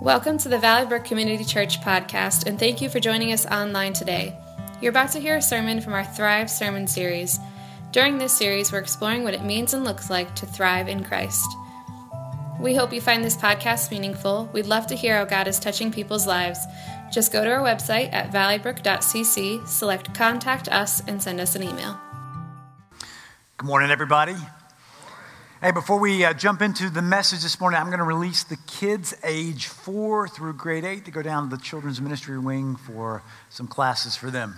Welcome to the Valley Brook Community Church podcast, and thank you for joining us online today. You're about to hear a sermon from our Thrive sermon series. During this series, we're exploring what it means and looks like to thrive in Christ. We hope you find this podcast meaningful. We'd love to hear how God is touching people's lives. Just go to our website at valleybrook.cc, select Contact Us, and send us an email. Good morning, everybody. Hey, before we uh, jump into the message this morning, I'm going to release the kids age four through grade eight to go down to the children's ministry wing for some classes for them.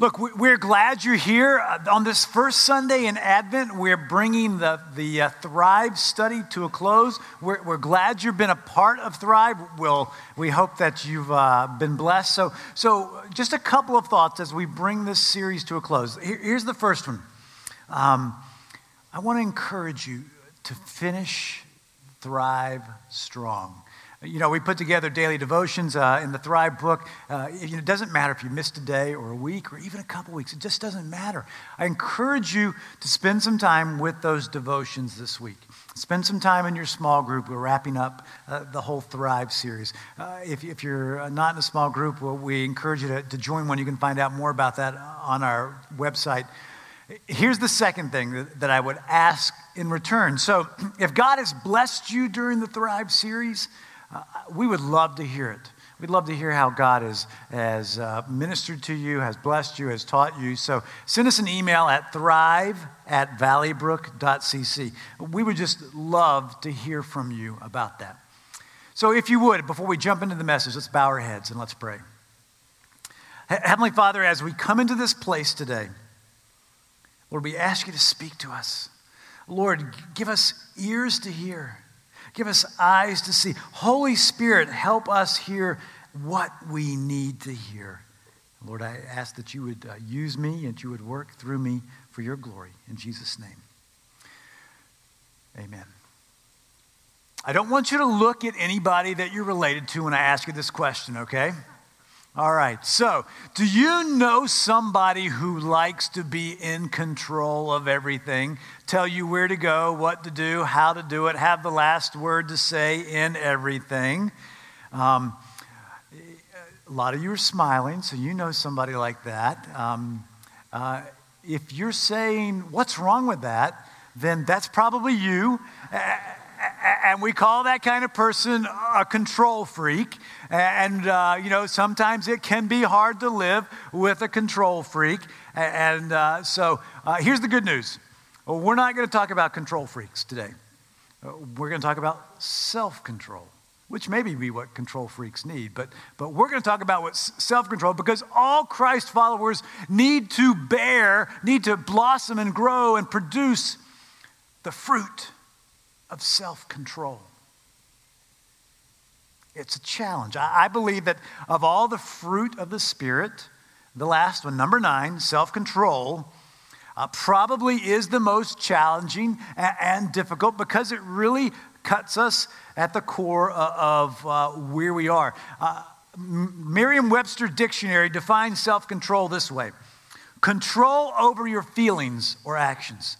Look, we're glad you're here. Uh, on this first Sunday in Advent, we're bringing the, the uh, Thrive study to a close. We're, we're, glad you've been a part of Thrive. We'll, we hope that you've uh, been blessed. So, so, just a couple of thoughts as we bring this series to a close. Here, here's the first one. Um, I want to encourage you to finish Thrive strong. You know, we put together daily devotions uh, in the Thrive book. Uh, it doesn't matter if you missed a day or a week or even a couple weeks, it just doesn't matter. I encourage you to spend some time with those devotions this week. Spend some time in your small group. We're wrapping up uh, the whole Thrive series. Uh, if, if, you're not in a small group, well, we encourage you to, to join one. You can find out more about that on our website. Here's the second thing that I would ask in return. So, if God has blessed you during the Thrive series, uh, we would love to hear it. We'd love to hear how God has, has uh, ministered to you, has blessed you, has taught you. So send us an email at thrive at valleybrook.cc. We would just love to hear from you about that. So, if you would, before we jump into the message, let's bow our heads and let's pray. Heavenly Father, as we come into this place today, Lord, we ask you to speak to us. Lord, give us ears to hear, give us eyes to see. Holy Spirit, help us hear what we need to hear. Lord, I ask that you would uh, use me and you would work through me for your glory. In Jesus' name. Amen. I don't want you to look at anybody that you're related to when I ask you this question, okay? All right. So, do you know somebody who likes to be in control of everything? Tell you where to go, what to do, how to do it, have the last word to say in everything. Um, a lot of you are smiling, so you know somebody like that. Um, uh, if you're saying, What's wrong with that? then that's probably you and we call that kind of person a control freak. And, uh, you know, sometimes it can be hard to live with a control freak. And uh, so uh, here's the good news we're not going to talk about control freaks today. Uh, we're going to talk about self control, which may be what control freaks need. But, but we're going to talk about what self control, because all Christ followers need to bear, need to blossom and grow and produce the fruit of self control. It's a challenge. I, believe that of all the fruit of the Spirit, the last one, number nine, self control, uh, probably is the most challenging and, and, difficult because it really cuts us at the core of, of uh, where we are. Uh, Merriam Webster Dictionary defines self control this way control over your feelings or actions.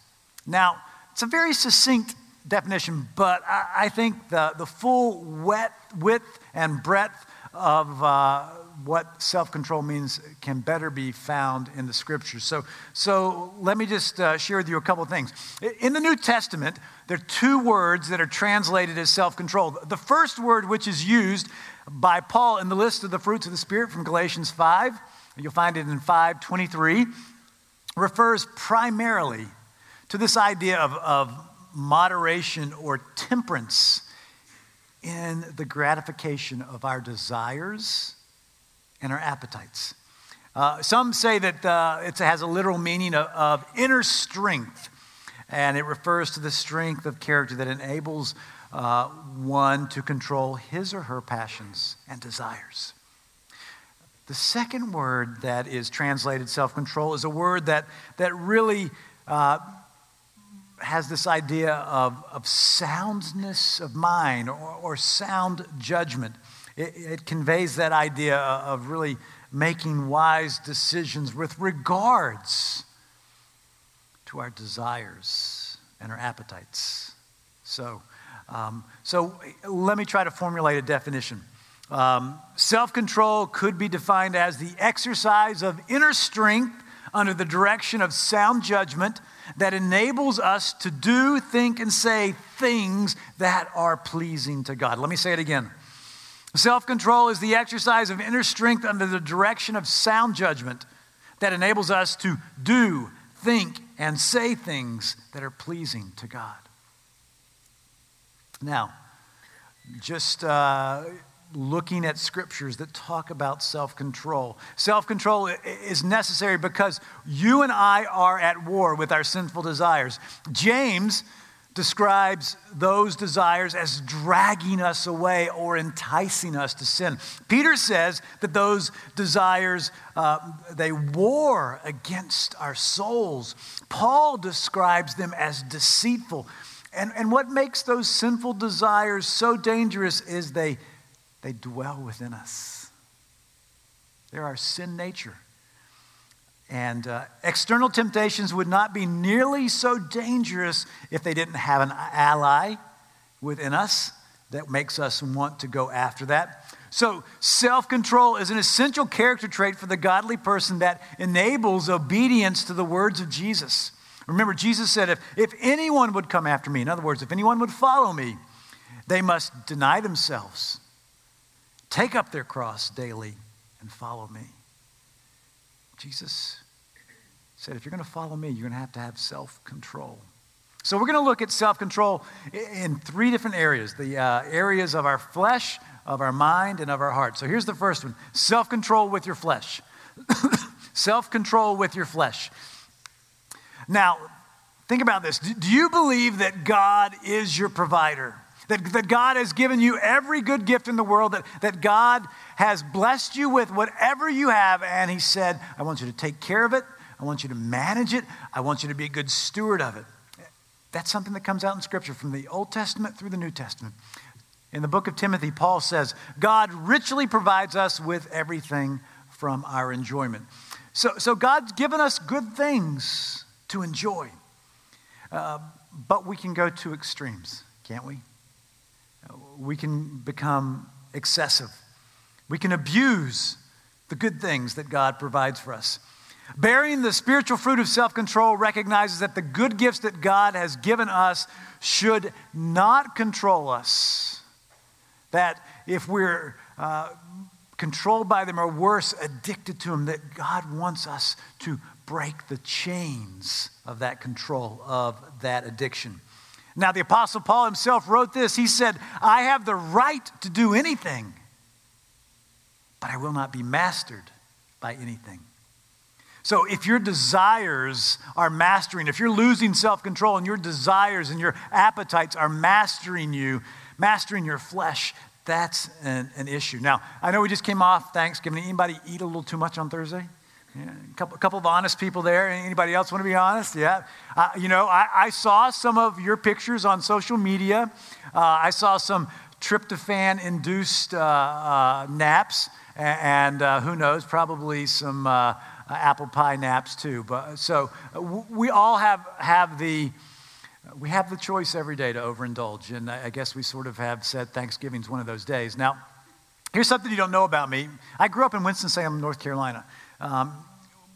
Now, it's a very succinct definition, but I, I think the, the full wet, width and breadth of uh, what self control means can better be found in the scriptures. So, so let me just uh, share with you a couple of things. In the New Testament, there are two words that are translated as self control. The first word, which is used by Paul in the list of the fruits of the Spirit from Galatians 5, you'll find it in 523, refers primarily to this idea of, of moderation or temperance in the gratification of our desires and our appetites. Uh, some say that uh, it has a literal meaning of, of, inner strength, and it refers to the strength of character that enables uh, one to control his or her passions and desires. The second word that is translated self control is a word that, that really uh, has this idea of, of soundness of mind or, or sound judgment. It, it, conveys that idea of really making wise decisions with regards to our desires and our appetites. So, Um, so let me try to formulate a definition. Um, Self control could be defined as the exercise of inner strength under the direction of sound judgment that enables us to do, think, and say things that are pleasing to God. Let me say it again. Self control is the exercise of inner strength under the direction of sound judgment that enables us to do, think, and say things that are pleasing to God. Now, just uh, looking at scriptures that talk about self control. Self control is necessary because you and I are at war with our sinful desires. James describes those desires as dragging us away or enticing us to sin. Peter says that those desires uh, they war against our souls. Paul describes them as deceitful. And, and what makes those sinful desires so dangerous is they they dwell within us. They're our sin nature. And uh, external temptations would not be nearly so dangerous if they didn't have an ally within us that makes us want to go after that. So, self control is an essential character trait for the godly person that enables obedience to the words of Jesus. Remember, Jesus said, if, if anyone would come after me, in other words, if anyone would follow me, they must deny themselves, Take up their cross daily and follow me. Jesus said, if you're going to follow me, you're going to have to have self control. So, we're going to look at self control in three different areas the uh, areas of our flesh, of our mind, and of our heart. So, here's the first one self control with your flesh. self control with your flesh. Now, think about this. Do you believe that God is your provider? That, that God has given you every good gift in the world, that, that God has blessed you with whatever you have, and He said, I want you to take care of it, I want you to manage it, I want you to be a good steward of it. That's something that comes out in Scripture from the Old Testament through the New Testament. In the book of Timothy, Paul says, God richly provides us with everything from our enjoyment. So, so God's given us good things to enjoy. Uh, but we can go to extremes, can't we? We can become excessive. We can abuse the good things that God provides for us. Bearing the spiritual fruit of self control recognizes that the good gifts that God has given us should not control us. That if we're uh, controlled by them or worse, addicted to them, that God wants us to break the chains of that control, of that addiction. Now, the Apostle Paul himself wrote this. He said, I have the right to do anything, but I will not be mastered by anything. So, if your desires are mastering, if you're losing self control and your desires and your appetites are mastering you, mastering your flesh, that's an, an issue. Now, I know we just came off Thanksgiving. Anybody eat a little too much on Thursday? Yeah, a couple, couple of honest people there. Anybody else want to be honest? Yeah. Uh, you know, I, I, saw some of your pictures on social media. Uh, I saw some tryptophan induced uh, uh, naps, and, uh, who knows, probably some uh, apple pie naps too. But, so we all have, have the. We have the choice every day to overindulge, and I guess we sort of have said Thanksgiving's one of those days. Now, here's something you don't know about me. I grew up in Winston-Salem, North Carolina. Um,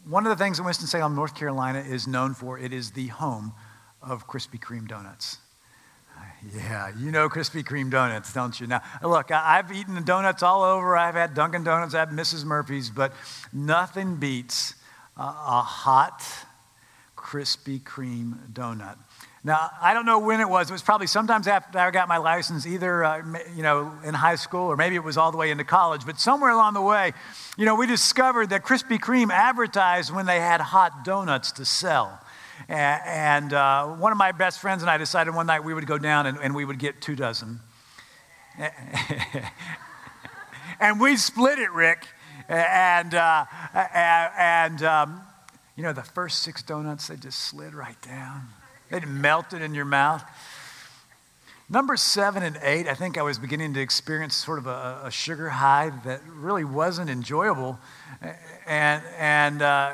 one of the things that Winston-Salem, North Carolina is known for, it is the home of Krispy Kreme donuts. Yeah, you know Krispy Kreme donuts, don't you? Now, look, I've eaten donuts all over. I've had Dunkin' Donuts, I've had Mrs. Murphy's, but nothing beats a, a hot Krispy Kreme donut. Now, I don't know when it was. It was probably sometimes after I got my license, either, uh, you know, in high school or maybe it was all the way into college. But somewhere along the way, you know, we discovered that Krispy Kreme advertised when they had hot donuts to sell. And, uh, one of my best friends and I decided one night we would go down and, and we would get two dozen. and we split it, Rick. And, uh, and um, you know, the first six donuts, they just slid right down. It melted in your mouth. Number seven and eight, I think I was beginning to experience sort of a, a sugar high that really wasn't enjoyable. And, and uh,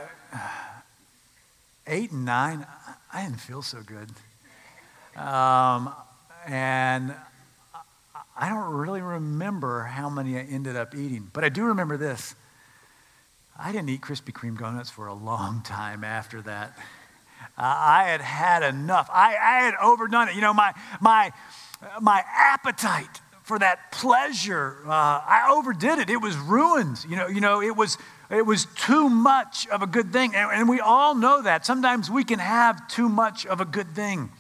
eight and nine, I didn't feel so good. Um, and I don't really remember how many I ended up eating, but I do remember this. I didn't eat Krispy Kreme donuts for a long time after that. Uh, I had had enough. I, I had overdone it. You know, my, my, my appetite for that pleasure, uh, I overdid it. It was ruined. You know, you know it, was, it was too much of a good thing. And, and we all know that. Sometimes we can have too much of a good thing.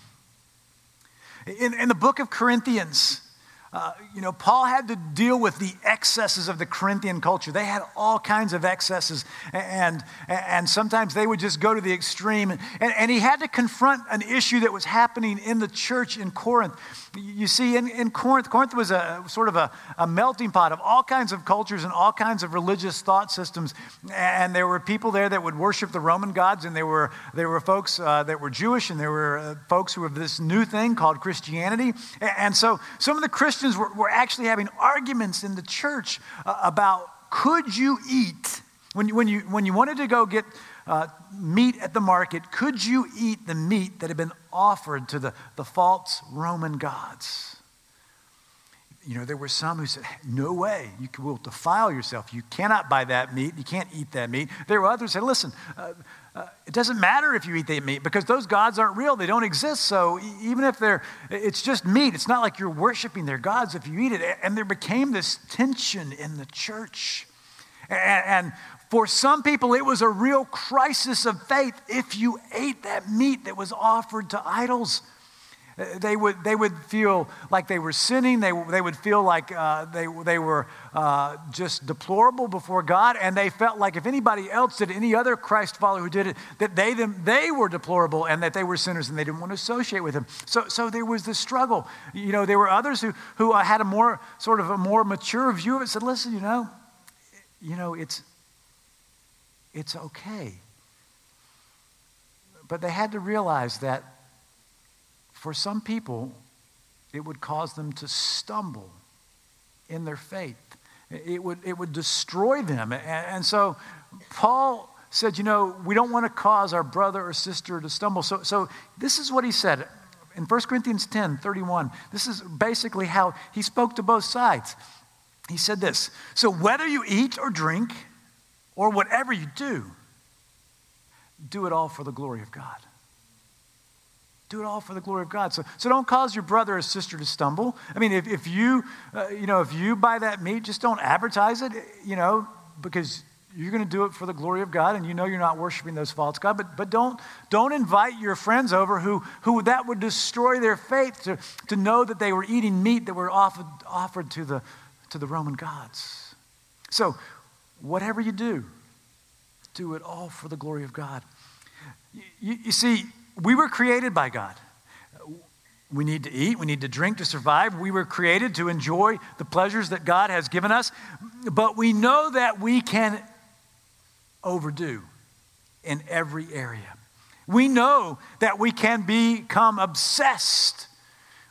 In, in the book of Corinthians, uh, you know, Paul had to deal with the excesses of the Corinthian culture. They had all kinds of excesses, and, and sometimes they would just go to the extreme. And, and he had to confront an issue that was happening in the church in Corinth. You see, in, in Corinth, Corinth was a sort of a, a melting pot of all kinds of cultures and all kinds of religious thought systems. And there were people there that would worship the Roman gods, and there were, there were folks uh, that were Jewish, and there were uh, folks who were this new thing called Christianity. And so some of the Christians Christians were, were actually having arguments in the church uh, about could you eat, when you, when you, when you wanted to go get uh, meat at the market, could you eat the meat that had been offered to the, the false Roman gods? You know, there were some who said, No way, you will defile yourself. You cannot buy that meat. You can't eat that meat. There were others who said, Listen, uh, uh, it doesn't matter if you eat that meat because those gods aren't real. They don't exist. So even if they're, it's just meat. It's not like you're worshiping their gods if you eat it. And there became this tension in the church. And, and for some people, it was a real crisis of faith if you ate that meat that was offered to idols. They would, they would feel like they were sinning. They, they would feel like uh, they, they were uh, just deplorable before God. And they felt like if anybody else did, any other Christ follower who did it, that they, them, they were deplorable and that they were sinners and they didn't want to associate with them. So, so there was this struggle. You know, there were others who, who uh, had a more sort of a more mature view of it, said, listen, you know, you know, it's, it's okay. But they had to realize that for some people, it would cause them to stumble in their faith. It would, it would destroy them. And, and so Paul said, you know, we don't want to cause our brother or sister to stumble. So, so this is what he said in 1 Corinthians 10 31. This is basically how he spoke to both sides. He said this So whether you eat or drink or whatever you do, do it all for the glory of God. Do it all for the glory of God. So, so don't cause your brother or sister to stumble. I mean, if, if you, uh, you know, if you buy that meat, just don't advertise it, you know, because you're going to do it for the glory of God and you know you're not worshiping those false gods. But, but don't, don't invite your friends over who, who that would destroy their faith to, to know that they were eating meat that were offered, offered to, the, to the Roman gods. So, whatever you do, do it all for the glory of God. You, you see, we were created by God. We need to eat, we need to drink to survive. We were created to enjoy the pleasures that God has given us, but we know that we can overdo in every area. We know that we can become obsessed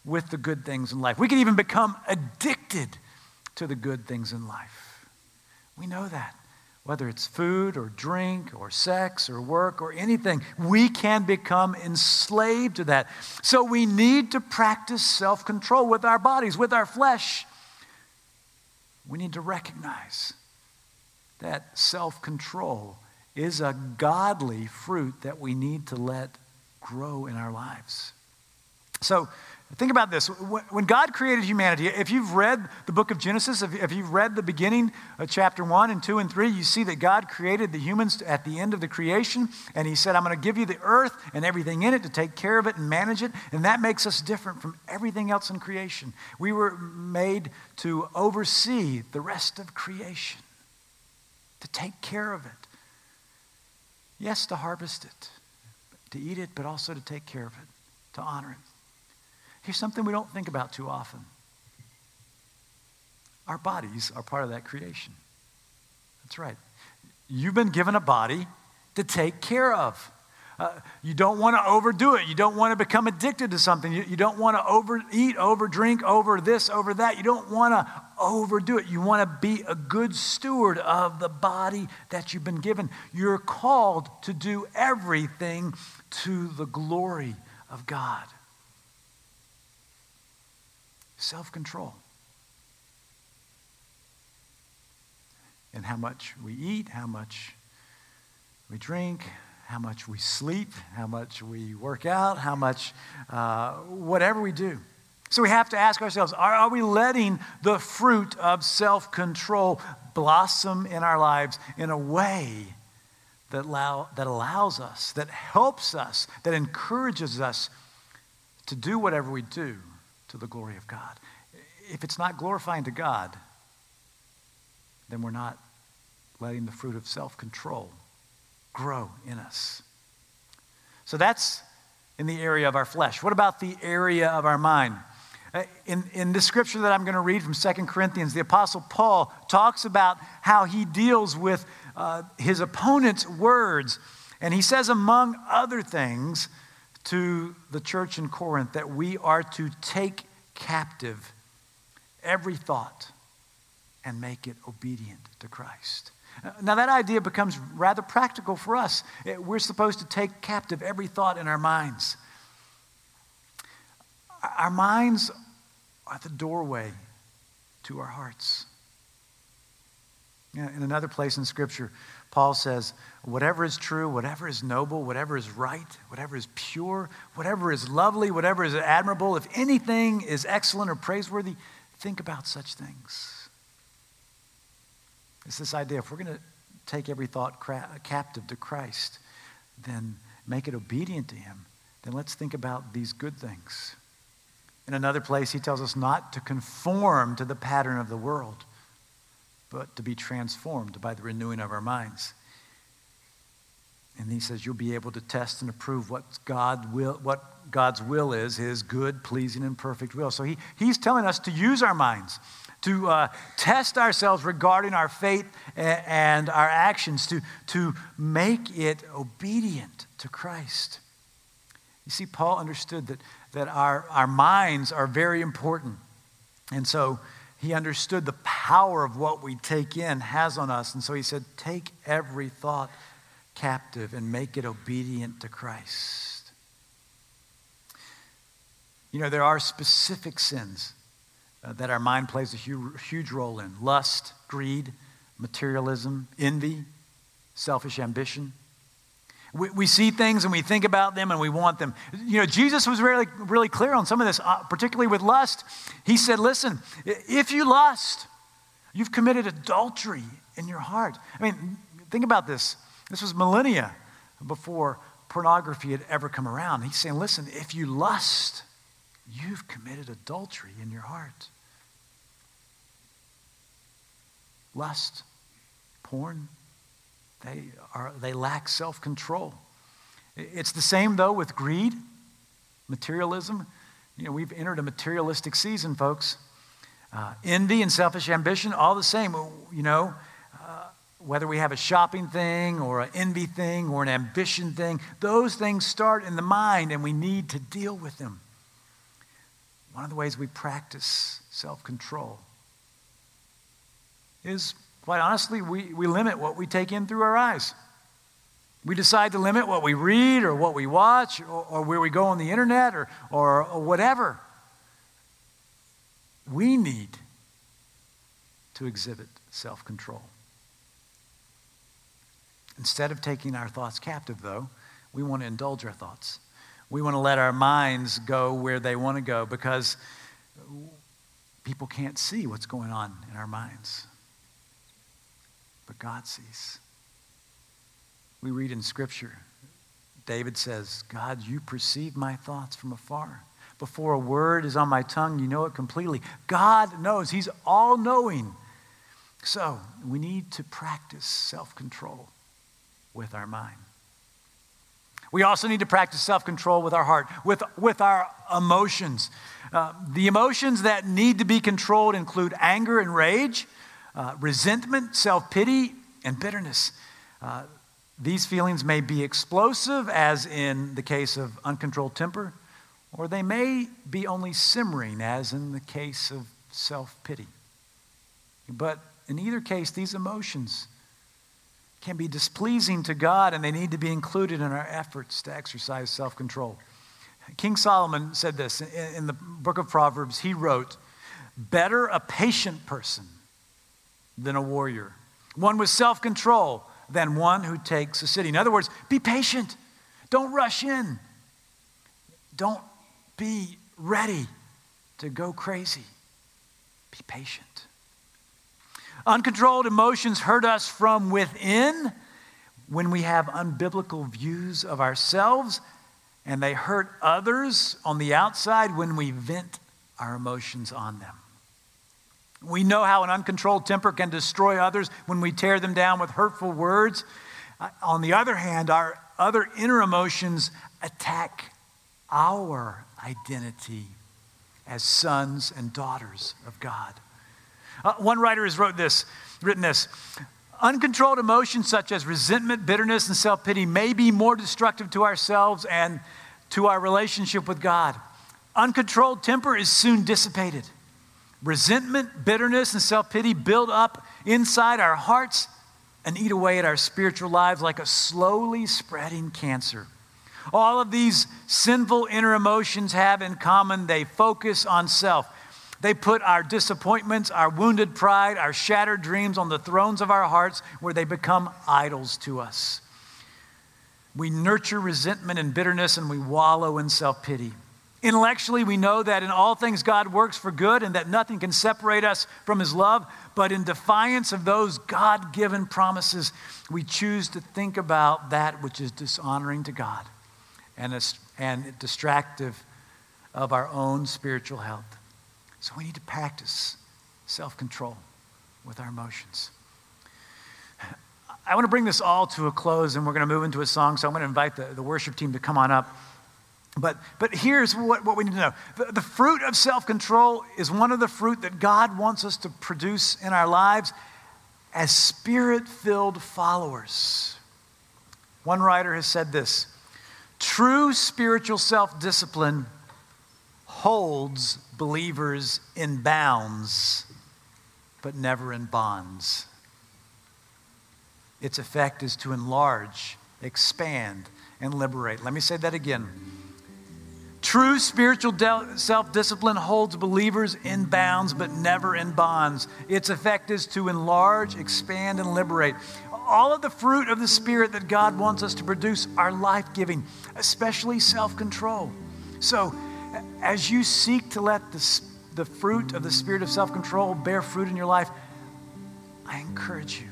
with the good things in life. We can even become addicted to the good things in life. We know that whether it's food or drink or sex or work or anything, we can become enslaved to that. So we need to practice self control with our bodies, with our flesh. We need to recognize that self control is a godly fruit that we need to let grow in our lives. So, Think about this. When God created humanity, if you've read the book of Genesis, if you've read the beginning of chapter 1 and 2 and 3, you see that God created the humans at the end of the creation, and He said, I'm going to give you the earth and everything in it to take care of it and manage it. And that makes us different from everything else in creation. We were made to oversee the rest of creation, to take care of it. Yes, to harvest it, to eat it, but also to take care of it, to honor it. Here's something we don't think about too often our bodies are part of that creation. That's right. You've been given a body to take care of. Uh, you don't want to overdo it. You don't want to become addicted to something. You, you don't want to overeat, overdrink, over this, over that. You don't want to overdo it. You want to be a good steward of the body that you've been given. You're called to do everything to the glory of God. Self control. And how much we eat, how much we drink, how much we sleep, how much we work out, how much, uh, whatever we do. So we have to ask ourselves are, are we letting the fruit of self control blossom in our lives in a way that, allow, that allows us, that helps us, that encourages us to do whatever we do to the glory of God? If it's not glorifying to God, then we're not letting the fruit of self control grow in us. So that's in the area of our flesh. What about the area of our mind? Uh, in, in the scripture that I'm going to read from Second Corinthians, the Apostle Paul talks about how he deals with uh, his opponent's words. And he says, among other things, to the church in Corinth that we are to take captive every thought and make it obedient to Christ. Now, that idea becomes rather practical for us. Eh, we're supposed to take captive every thought in our minds. Our minds are the doorway to our hearts. In another place in Scripture, Paul says, whatever is true, whatever is noble, whatever is right, whatever is pure, whatever is lovely, whatever is admirable, if anything is excellent or praiseworthy, think about such things. It's this idea if we're going to take every thought captive to Christ, then make it obedient to Him, then let's think about these good things. In another place, he tells us not to conform to the pattern of the world, but to be transformed by the renewing of our minds. And he says you'll be able to test and approve what, God will, what God's will is, his good, pleasing, and perfect will. So he, he's telling us to use our minds, to uh, test ourselves regarding our faith and, our actions, to, to make it obedient to Christ. You see, Paul understood that that our, our minds are very important. And so he understood the power of what we take in has on us. And so he said, Take every thought captive and make it obedient to Christ. You know, there are specific sins uh, that our mind plays a huge, huge role in lust, greed, materialism, envy, selfish ambition. We, we see things and we think about them and we want them. You know, Jesus was really, really clear on some of this, uh, particularly with lust. He said, Listen, if you lust, you've committed adultery in your heart. I mean, think about this. This was millennia before pornography had ever come around. He's saying, Listen, if you lust, you've committed adultery in your heart. Lust, porn, they, are, they lack self control. It's the same, though, with greed, materialism. You know, we've entered a materialistic season, folks. Uh, envy and selfish ambition, all the same. You know, whether we have a shopping thing or an envy thing or an ambition thing, those things start in the mind and we need to deal with them. One of the ways we practice self control is Quite honestly, we, we limit what we take in through our eyes. We decide to limit what we read or what we watch or, or where we go on the internet or, or, or whatever. We need to exhibit self control. Instead of taking our thoughts captive, though, we want to indulge our thoughts. We want to let our minds go where they want to go because people can't see what's going on in our minds but God sees. We read in Scripture, David says, God, you perceive my thoughts from afar. Before a word is on my tongue, you know it completely. God knows, He's all knowing. So we need to practice self control with our mind. We also need to practice self control with our heart, with, with our emotions. Uh, the emotions that need to be controlled include anger and rage, uh, resentment, self pity, and bitterness. Uh, these feelings may be explosive, as in the case of uncontrolled temper, or they may be only simmering, as in the case of self pity. But in either case, these emotions can be displeasing to God and they need to be included in our efforts to exercise self control. King Solomon said this in the book of Proverbs. He wrote, Better a patient person than a warrior, one with self control than one who takes a city. In other words, be patient. Don't rush in. Don't be ready to go crazy. Be patient. Uncontrolled emotions hurt us from within when we have unbiblical views of ourselves, and they hurt others on the outside when we vent our emotions on them. We know how an uncontrolled temper can destroy others when we tear them down with hurtful words. Uh, on the other hand, our other inner emotions attack our identity as sons and daughters of God. Uh, one writer has wrote this, written this. Uncontrolled emotions such as resentment, bitterness, and self pity may be more destructive to ourselves and to our relationship with God. Uncontrolled temper is soon dissipated. Resentment, bitterness, and self pity build up inside our hearts and eat away at our spiritual lives like a slowly spreading cancer. All of these sinful inner emotions have in common they focus on self. They put our disappointments, our wounded pride, our shattered dreams on the thrones of our hearts where they become idols to us. We nurture resentment and bitterness and we wallow in self pity. Intellectually, we know that in all things God works for good and that nothing can separate us from His love. But in defiance of those God given promises, we choose to think about that which is dishonoring to God and, and distractive of our own spiritual health. So we need to practice self control with our emotions. I want to bring this all to a close and we're going to move into a song. So I'm going to invite the, the worship team to come on up. But, but here's what, what we need to know the, the fruit of self control is one of the fruit that God wants us to produce in our lives as spirit filled followers. One writer has said this true spiritual self discipline holds believers in bounds, but never in bonds. Its effect is to enlarge, expand, and liberate. Let me say that again. True spiritual de- self discipline holds believers in bounds, but never in bonds. Its effect is to enlarge, expand, and liberate. All of the fruit of the Spirit that God wants us to produce are life giving, especially self control. So, as you seek to let the, the fruit of the Spirit of self control bear fruit in your life, I encourage you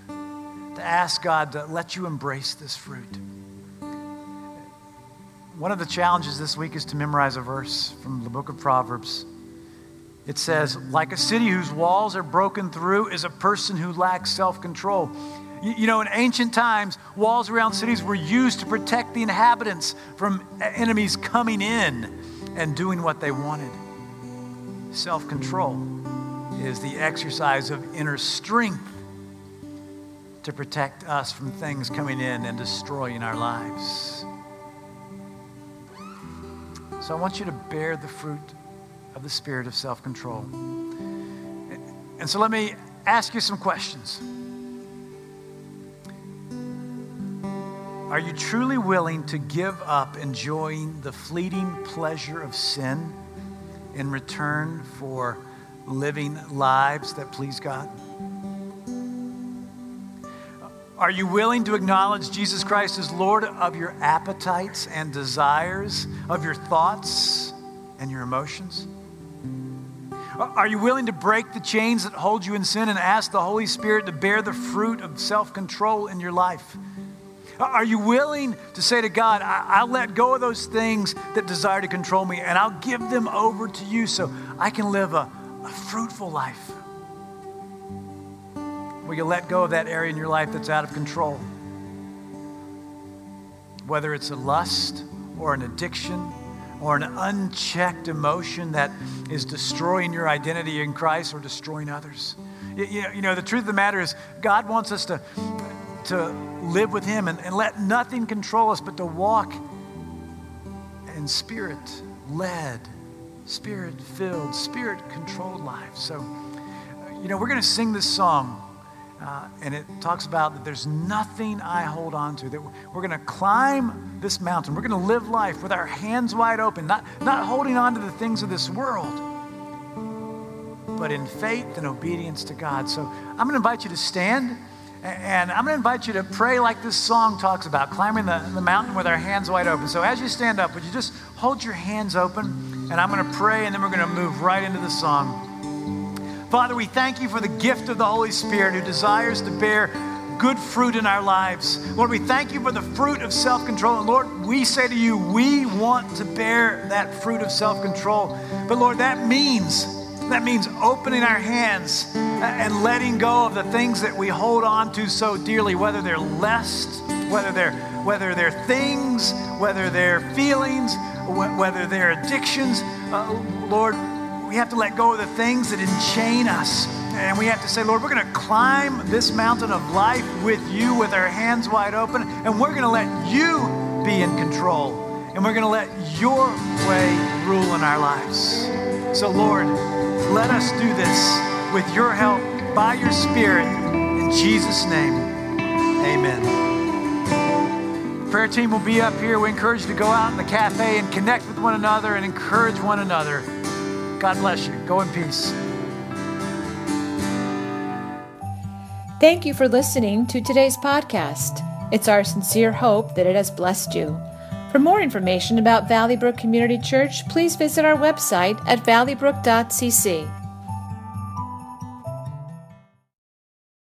to ask God to let you embrace this fruit. One of the challenges this week is to memorize a verse from the book of Proverbs. It says, like a city whose walls are broken through is a person who lacks self control. You, you, know, in ancient times, walls around cities were used to protect the inhabitants from enemies coming in and doing what they wanted. Self control is the exercise of inner strength to protect us from things coming in and destroying our lives. So I want you to bear the fruit of the spirit of self control. And so let me ask you some questions. Are you truly willing to give up enjoying the fleeting pleasure of sin in return for living lives that please God? Are you willing to acknowledge Jesus Christ as Lord of your appetites and desires, of your thoughts and your emotions? Are you willing to break the chains that hold you in sin and ask the Holy Spirit to bear the fruit of self control in your life? Are you willing to say to God, I- will let go of those things that desire to control me and I'll give them over to you so I can live a, a fruitful life? Will you let go of that area in your life that's out of control? Whether it's a lust or an addiction or an unchecked emotion that is destroying your identity in Christ or destroying others. You know the truth of the matter is, God wants us to, to live with Him and, and let nothing control us but to walk in spirit led, spirit filled, spirit controlled lives. So, you know, we're going to sing this song. Uh, and it talks about that there's nothing I hold on to, that we're going to climb this mountain. We're going to live life with our hands wide open, not, not holding on to the things of this world, but in faith and obedience to God. So I'm going to invite you to stand. And I'm going to invite you to pray like this song talks about, climbing the, the mountain with our hands wide open. So as you stand up, would you just hold your hands open? And I'm going to pray, and then we're going to move right into the song. Father, we thank you for the gift of the Holy Spirit who desires to bear good fruit in our lives. Lord, we thank you for the fruit of self control. And Lord, we say to you, we want to bear that fruit of self control. But Lord, that means that means opening our hands and letting go of the things that we hold on to so dearly, whether they're lust, whether they're, whether they're things, whether they're feelings, whether they're addictions. Uh, Lord, we have to let go of the things that enchain us. And we have to say, Lord, we're going to climb this mountain of life with you with our hands wide open, and we're going to let you be in control. And we're going to let your way rule in our lives. So, Lord, let us do this with your help, by your Spirit. In Jesus' name, amen. Prayer team will be up here. We encourage you to go out in the cafe and connect with one another and encourage one another. God bless you. Go in peace. Thank you for listening to today's podcast. It's our sincere hope that it has blessed you. For more information about Valley Brook Community Church, please visit our website at valleybrook.cc.